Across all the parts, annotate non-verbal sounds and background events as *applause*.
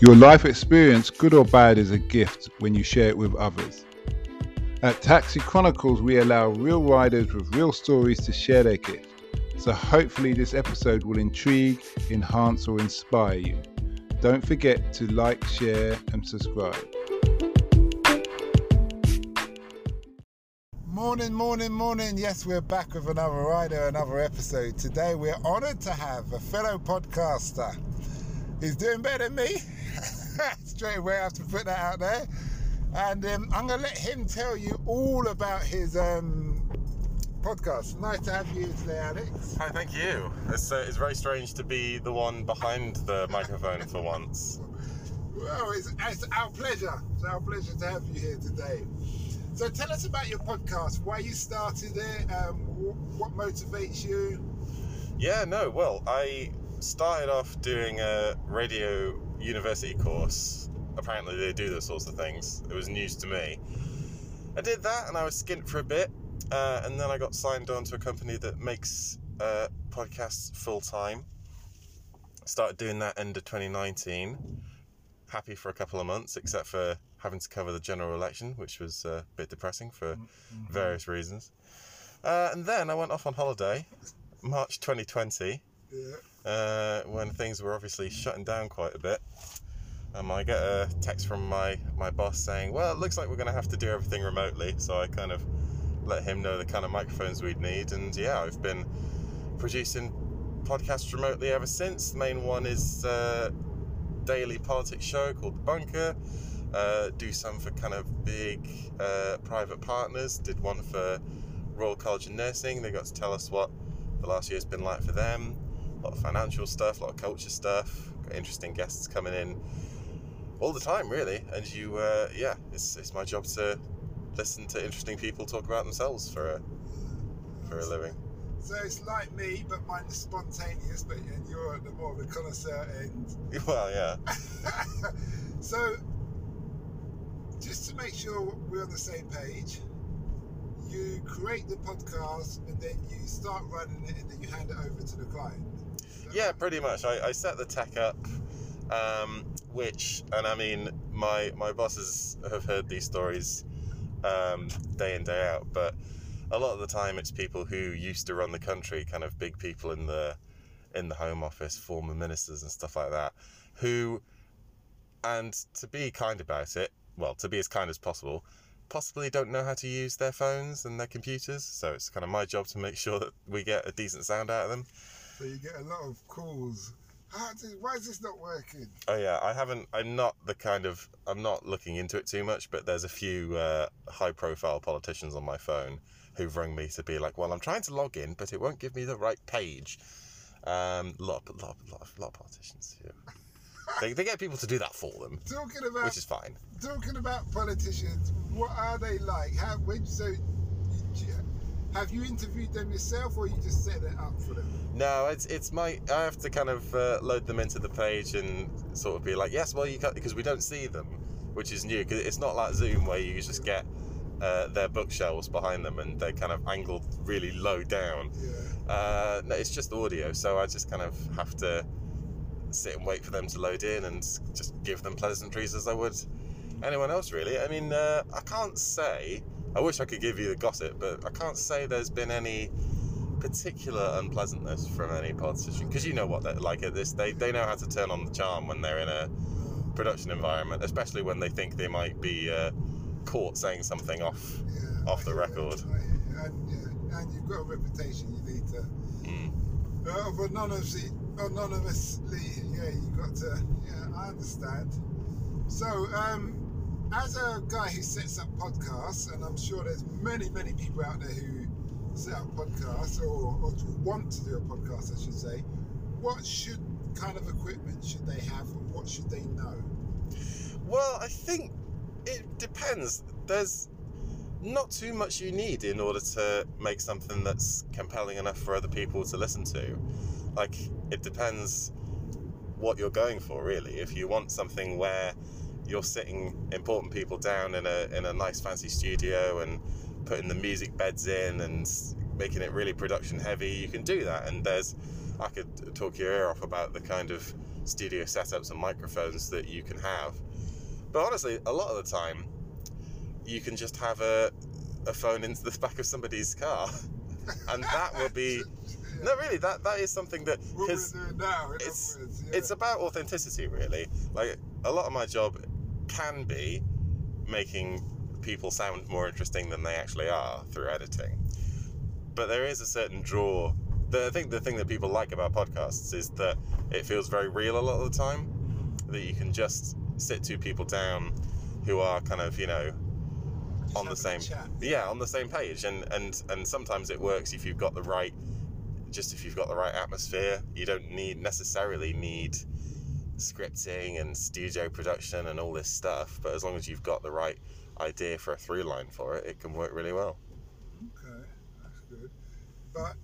Your life experience, good or bad, is a gift when you share it with others. At Taxi Chronicles, we allow real riders with real stories to share their gift. So hopefully, this episode will intrigue, enhance, or inspire you. Don't forget to like, share, and subscribe. Morning, morning, morning. Yes, we're back with another rider, another episode. Today, we're honored to have a fellow podcaster. He's doing better than me. *laughs* Straight away, I have to put that out there. And um, I'm going to let him tell you all about his um, podcast. Nice to have you today, Alex. Hi, thank you. It's, uh, it's very strange to be the one behind the *laughs* microphone for once. Well, it's, it's our pleasure. It's our pleasure to have you here today. So tell us about your podcast, why you started it, um, what motivates you. Yeah, no, well, I started off doing a radio university course. Apparently, they do those sorts of things. It was news to me. I did that and I was skint for a bit, uh, and then I got signed on to a company that makes uh, podcasts full time. Started doing that end of 2019. Happy for a couple of months, except for having to cover the general election, which was uh, a bit depressing for mm-hmm. various reasons. Uh, and then I went off on holiday, March 2020, yeah. Uh, when things were obviously shutting down quite a bit. Um, I get a text from my, my boss saying, Well, it looks like we're going to have to do everything remotely. So I kind of let him know the kind of microphones we'd need. And yeah, I've been producing podcasts remotely ever since. The main one is a uh, daily politics show called The Bunker. Uh, do some for kind of big uh, private partners. Did one for Royal College of Nursing. They got to tell us what the last year's been like for them. A lot of financial stuff, a lot of culture stuff. Got interesting guests coming in all the time, really. And you, uh, yeah, it's, it's my job to listen to interesting people talk about themselves for a for a living. So it's like me, but mine is spontaneous, but and you're the more of the connoisseur end. *laughs* Well, yeah. *laughs* so, just to make sure we're on the same page, you create the podcast and then you start running it and then you hand it over to the client. Yeah, pretty much. I, I set the tech up um, which, and I mean, my my bosses have heard these stories um, day in day out, but a lot of the time it's people who used to run the country, kind of big people in the in the Home Office, former ministers and stuff like that, who, and to be kind about it, well, to be as kind as possible, possibly don't know how to use their phones and their computers. So it's kind of my job to make sure that we get a decent sound out of them. So you get a lot of calls why is this not working? Oh yeah, I haven't. I'm not the kind of. I'm not looking into it too much, but there's a few uh, high-profile politicians on my phone who've rung me to be like, "Well, I'm trying to log in, but it won't give me the right page." Um, lot, lot, lot, lot of politicians. Yeah. *laughs* they, they get people to do that for them. Talking about which is fine. Talking about politicians, what are they like? How when so have you interviewed them yourself, or you just set it up for them? No, it's it's my. I have to kind of uh, load them into the page and sort of be like, yes, well, you can because we don't see them, which is new. Because it's not like Zoom where you just get uh, their bookshelves behind them and they're kind of angled really low down. Yeah. Uh, no, it's just audio, so I just kind of have to sit and wait for them to load in and just give them pleasantries as I would anyone else, really. I mean, uh, I can't say I wish I could give you the gossip, but I can't say there's been any particular unpleasantness from any politician because you know what they're like at this. They they know how to turn on the charm when they're in a production environment, especially when they think they might be uh, caught saying something off yeah, off the record. And, yeah, and, you've got a reputation. You need to. Mm. Uh, anonymously, anonymously, yeah, you've got to. Yeah, I understand. So, um, as a guy who sets up podcasts, and I'm sure there's many, many people out there who set up podcasts or, or want to do a podcast, I should say, what should kind of equipment should they have and what should they know? Well, I think it depends. There's not too much you need in order to make something that's compelling enough for other people to listen to. Like, it depends what you're going for, really. If you want something where you're sitting important people down in a in a nice fancy studio and putting the music beds in and making it really production heavy, you can do that. And there's I could talk your ear off about the kind of studio setups and microphones that you can have. But honestly, a lot of the time, you can just have a, a phone into the *laughs* back of somebody's car, *laughs* and that will be. Yeah. No, really, that that is something that because now, it's yeah. it's about authenticity, really. Like a lot of my job can be making people sound more interesting than they actually are through editing. But there is a certain draw. The, I think the thing that people like about podcasts is that it feels very real a lot of the time. That you can just sit two people down who are kind of you know Just on the same yeah on the same page and and and sometimes it works if you've got the right just if you've got the right atmosphere you don't need necessarily need scripting and studio production and all this stuff but as long as you've got the right idea for a through line for it it can work really well Okay, that's good. But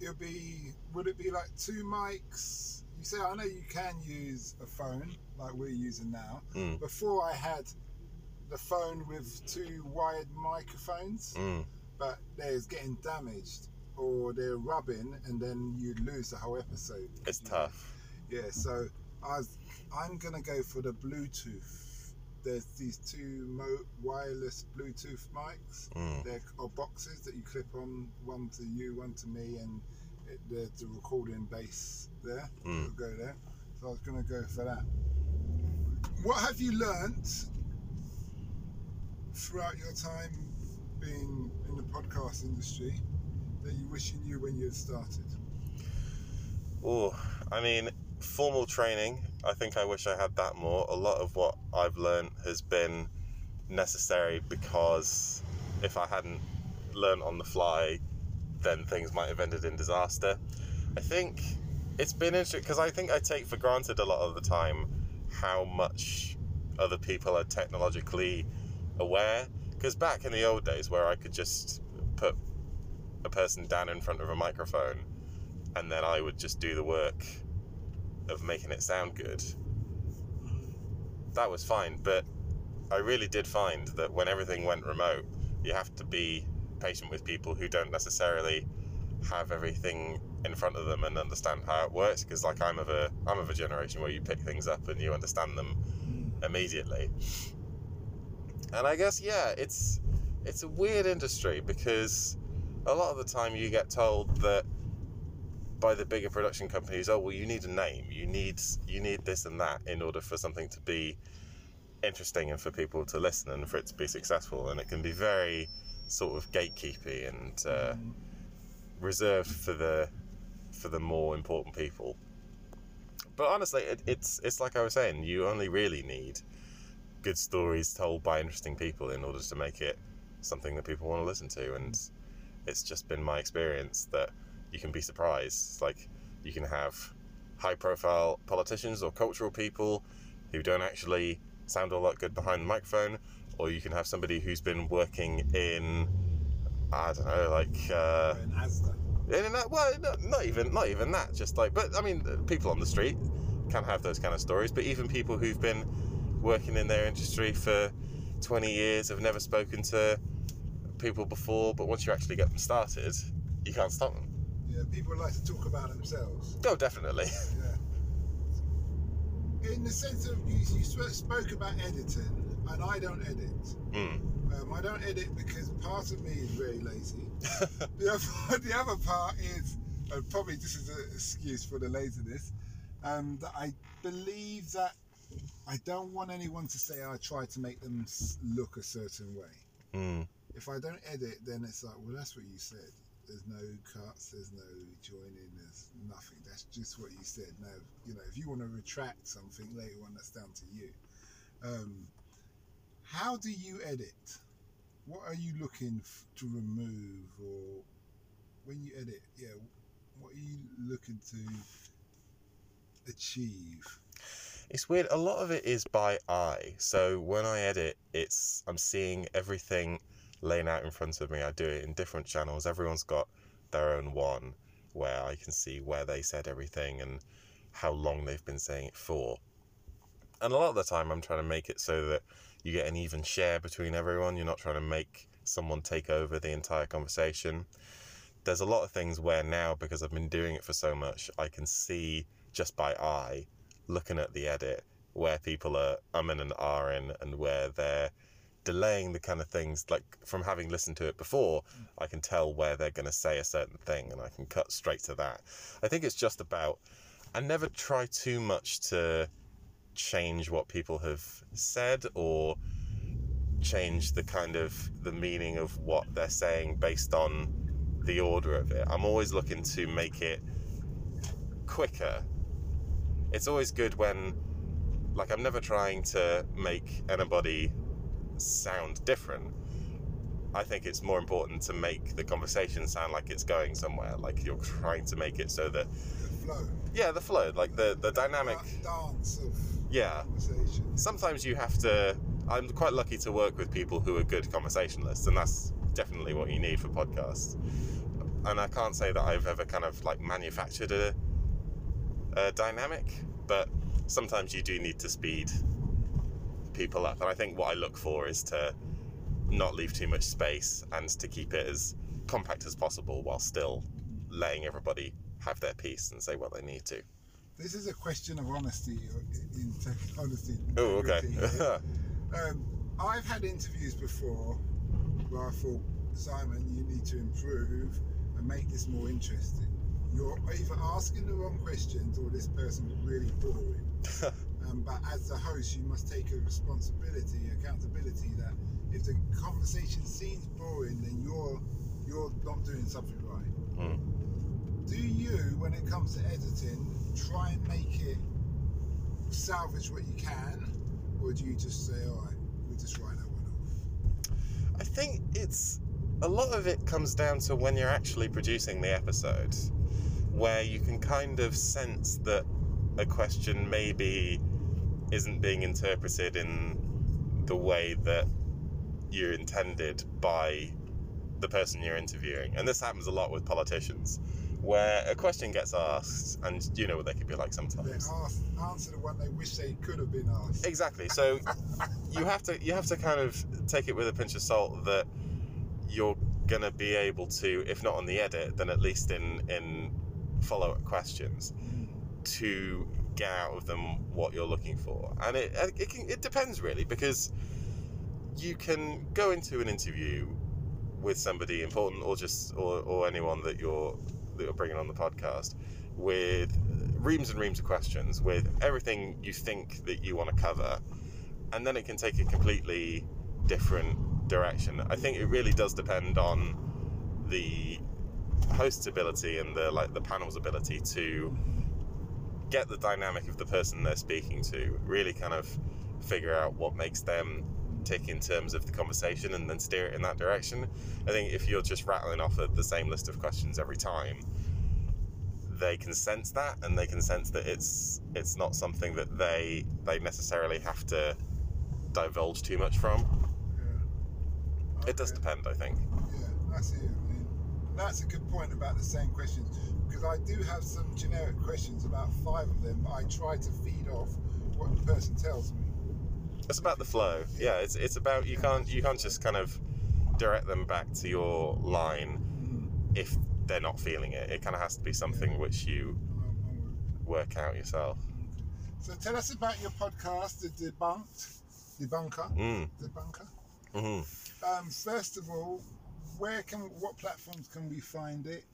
it'll be. Would it be like two mics? You say I know you can use a phone like we're using now. mm, Before I had the phone with two wired microphones, mm, but they're getting damaged or they're rubbing, and then you'd lose the whole episode. it's You know? tough Yeah, so I I'm gonna go for the Bluetooth. There's these two mo- wireless Bluetooth mics. mm, They're are boxes that you clip on, one to you, one to me, and it, there's the recording base there. Mm. It'll go there. So I was gonna go for that. What have you learnt throughout your time being in the podcast industry that you wish you knew when you had started? Oh, I mean, formal training, I think I wish I had that more. A lot of what I've learned has been necessary because if I hadn't learned on the fly, then things might have ended in disaster. I think it's been interesting because I think I take for granted a lot of the time how much other people are technologically aware. Because back in the old days, where I could just put a person down in front of a microphone and then I would just do the work of making it sound good. That was fine, but I really did find that when everything went remote, you have to be patient with people who don't necessarily have everything in front of them and understand how it works because like I'm of a I'm of a generation where you pick things up and you understand them immediately. And I guess yeah, it's it's a weird industry because a lot of the time you get told that by the bigger production companies, oh well, you need a name, you need you need this and that in order for something to be interesting and for people to listen and for it to be successful, and it can be very sort of gatekeepy and uh, reserved for the for the more important people. But honestly, it, it's it's like I was saying, you only really need good stories told by interesting people in order to make it something that people want to listen to, and it's just been my experience that you can be surprised. Like you can have high profile politicians or cultural people who don't actually sound all that good behind the microphone, or you can have somebody who's been working in I don't know, like uh, in Asda. in that, well, not, not even not even that. Just like, but I mean, people on the street can have those kind of stories. But even people who've been working in their industry for 20 years have never spoken to people before. But once you actually get them started, you can't stop them. Yeah, people like to talk about themselves. Oh, definitely. Yeah. In the sense of you, you spoke about editing, and I don't edit. Mm. Um, I don't edit because part of me is very lazy. *laughs* the, other, the other part is, and probably this is an excuse for the laziness, um, that I believe that I don't want anyone to say I try to make them look a certain way. Mm. If I don't edit, then it's like, well, that's what you said. There's no cuts, there's no joining, there's nothing. That's just what you said. Now, you know, if you want to retract something later on, that's down to you. Um, how do you edit? What are you looking f- to remove, or when you edit? Yeah, what are you looking to achieve? It's weird. A lot of it is by eye. So when I edit, it's I'm seeing everything laying out in front of me. I do it in different channels. Everyone's got their own one where I can see where they said everything and how long they've been saying it for. And a lot of the time, I'm trying to make it so that you get an even share between everyone. You're not trying to make someone take over the entire conversation. There's a lot of things where now, because I've been doing it for so much, I can see just by eye looking at the edit where people are umming and ahhing and where they're delaying the kind of things like from having listened to it before i can tell where they're going to say a certain thing and i can cut straight to that. I think it's just about i never try too much to change what people have said or change the kind of the meaning of what they're saying based on the order of it. I'm always looking to make it quicker. It's always good when like i'm never trying to make anybody sound different. I think it's more important to make the conversation sound like it's going somewhere. Like you're trying to make it so that flow. yeah, the flow, like the the dynamic. Dance of Yeah. conversation. Sometimes you have to. I'm quite lucky to work with people who are good conversationalists, and that's definitely what you need for podcasts. And I can't say that I've ever kind of like manufactured a, a dynamic, but sometimes you do need to speed people up. And I think what I look for is to not leave too much space and to keep it as compact as possible while still letting everybody have their piece and say what they need to. This is a question of honesty. uh, In honesty. Oh, okay. *laughs* Um, I've had interviews before where I thought, Simon, you need to improve and make this more interesting. You're either asking the wrong questions or this person is really boring. *laughs* um, but as the host, you must take a responsibility, accountability that if the conversation seems boring, then you're you're not doing something right. Mm. Do you, when it comes to editing, try and make it salvage what you can, or do you just say, all right, we'll just write that one off? I think it's a lot of it comes down to when you're actually producing the episode, where you can kind of sense that a question maybe isn't being interpreted in the way that you're intended by the person you're interviewing. And this happens a lot with politicians, where a question gets asked, and you know what they could be like They sometimes. ask, answer the one they wish they could have been asked. Exactly. So *laughs* you have to you have to kind of take it with a pinch of salt that you're gonna be able to, if not on the edit, then at least in in follow up questions, hmm. to get out of them what you're looking for. And it uh, it can, it depends really because you can go into an interview with somebody important or just or, or anyone that you're that you're bringing on the podcast with reams and reams of questions with everything you think that you want to cover and then it can take a completely different direction i think it really does depend on the host's ability and the like the panel's ability to get the dynamic of the person they're speaking to really kind of figure out what makes them tick in terms of the conversation and then steer it in that direction i think if you're just rattling off the same list of questions every time they can sense that and they can sense that it's it's not something that they they necessarily have to divulge too much from Yeah. it does depend i think Yeah, I see it. That's a good point about the same questions because I do have some generic questions, about five of them. But I try to feed off what the person tells me. it's about the flow yeah it's it's about you can't you can't just kind of direct them back to your line if they're not feeling it it kind of has to be something which you I'm- I'm with work out yourself. So tell us about your podcast, The Debunked, Debunker, mm. Debunker. hmm Um, first of all, where can what platforms can we find it?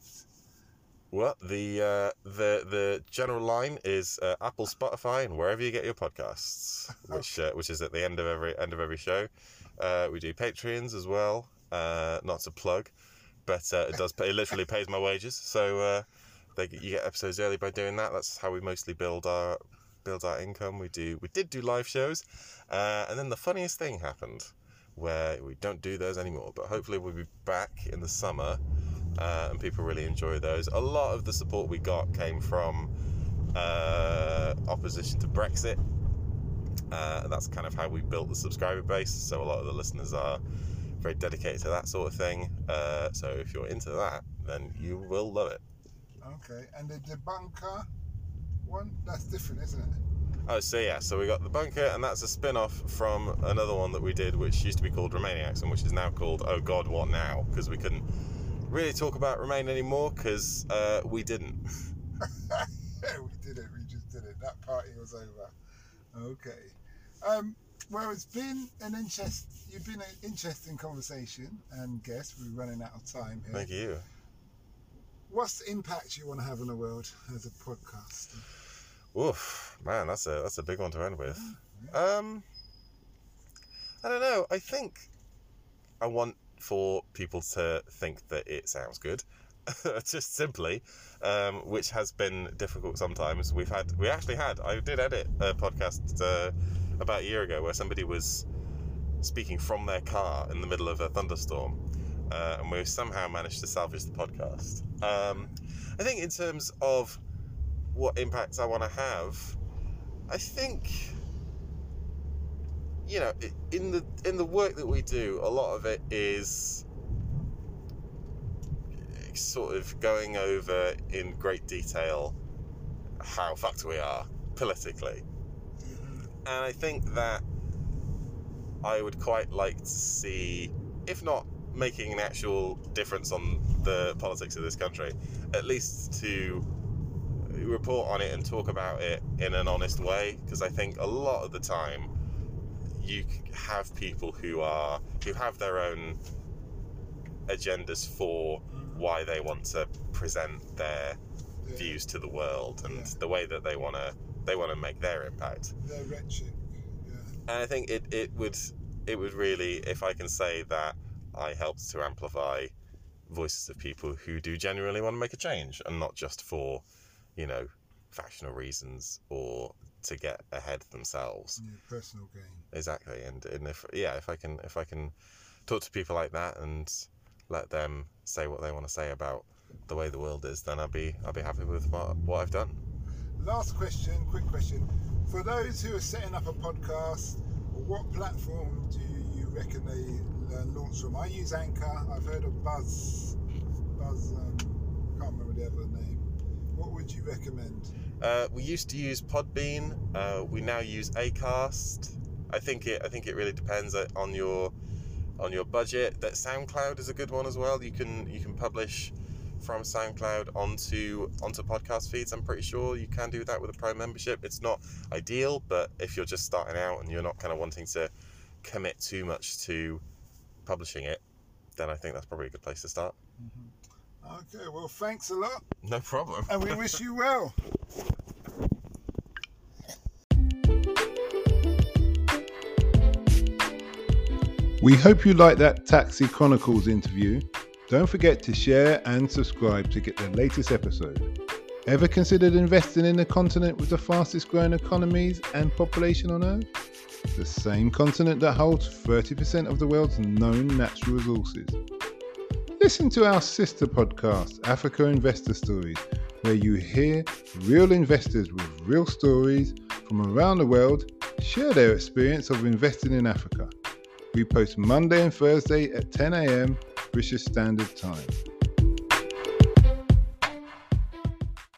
Well, the uh, the the general line is uh, Apple, Spotify, and wherever you get your podcasts, *laughs* which uh, which is at the end of every end of every show. Uh, we do Patreons as well. Uh, not to plug, but uh, it does pay, it literally *laughs* pays my wages. So uh, they you get episodes early by doing that. That's how we mostly build our build our income. We do we did do live shows, uh, and then the funniest thing happened where we don't do those anymore. But hopefully we'll be back in the summer uh, and people really enjoy those. A lot of the support we got came from uh, opposition to Brexit. Uh, and that's kind of how we built the subscriber base. So a lot of the listeners are very dedicated to that sort of thing. Uh, so if you're into that, then you will love it. Okay, and the Debunker one that's different, isn't it? Oh, so yeah, so we got the bunker, and that's a spin-off from another one that we did, which used to be called Remainiacs, and which is now called Oh God, What Now? Because we couldn't really talk about Remain anymore because uh, we didn't. yeah, *laughs* *laughs* we did it. We just did it. That party was over. Okay. Um, well, it's been an interest. You've been an interesting conversation and guest. We're running out of time here. Thank you. What's the impact you want to have on the world as a podcaster? Oof, man, that's a that's a big one to end with. Um, I don't know. I think I want for people to think that it sounds good, *laughs* just simply, um, which has been difficult sometimes. We've had, we actually had, I did edit a podcast uh, about a year ago where somebody was speaking from their car in the middle of a thunderstorm, uh, and we somehow managed to salvage the podcast. Um, I think in terms of what impacts I want to have, I think you know in the in the work that we do, a lot of it is sort of going over in great detail how fucked we are politically. Mm-hmm. And I think that I would quite like to see, if not making an actual difference on the politics of this country, at least to report on it and talk about it in an honest way. Because I think a lot of the time you have people who are who have their own agendas for why they want to present their Yeah. views to the world and Yeah. the way that they want to they want to make their impact. They're wretched. Yeah. And I think it, it would it would really if I can say that I helped to amplify voices of people who do genuinely want to make a change and not just for, you know, factional reasons or to get ahead themselves. yeah. Personal gain. Exactly. And, and if yeah, if I can if I can talk to people like that and let them say what they want to say about the way the world is, then I'll be I'll be happy with what, what I've done. Last question, quick question. For those who are setting up a podcast, what platform do you reckon they uh, launch from? I use Anchor. I've heard of Buzz. Buzz. Um, can't remember the other name. What would you recommend? Uh, we used to use Podbean. Uh, we now use Acast. I think it. I think it really depends uh, on your on your budget. That SoundCloud is a good one as well. You can you can publish from SoundCloud onto onto podcast feeds. I'm pretty sure you can do that with a Prime membership. It's not ideal, but if you're just starting out and you're not kind of wanting to commit too much to publishing it, then I think that's probably a good place to start. Okay, well, thanks a lot, No problem. and we wish you well. We hope you liked that Taxi Chronicles interview. Don't forget to share and subscribe to get the latest episode. Ever considered investing in the continent with the fastest growing economies and population on Earth? The same continent that holds 30% of the world's known natural resources. Listen to our sister podcast, Africa Investor Stories, where you hear real investors with real stories from around the world share their experience of investing in Africa. We post Monday and Thursday at 10 a.m. British Standard Time.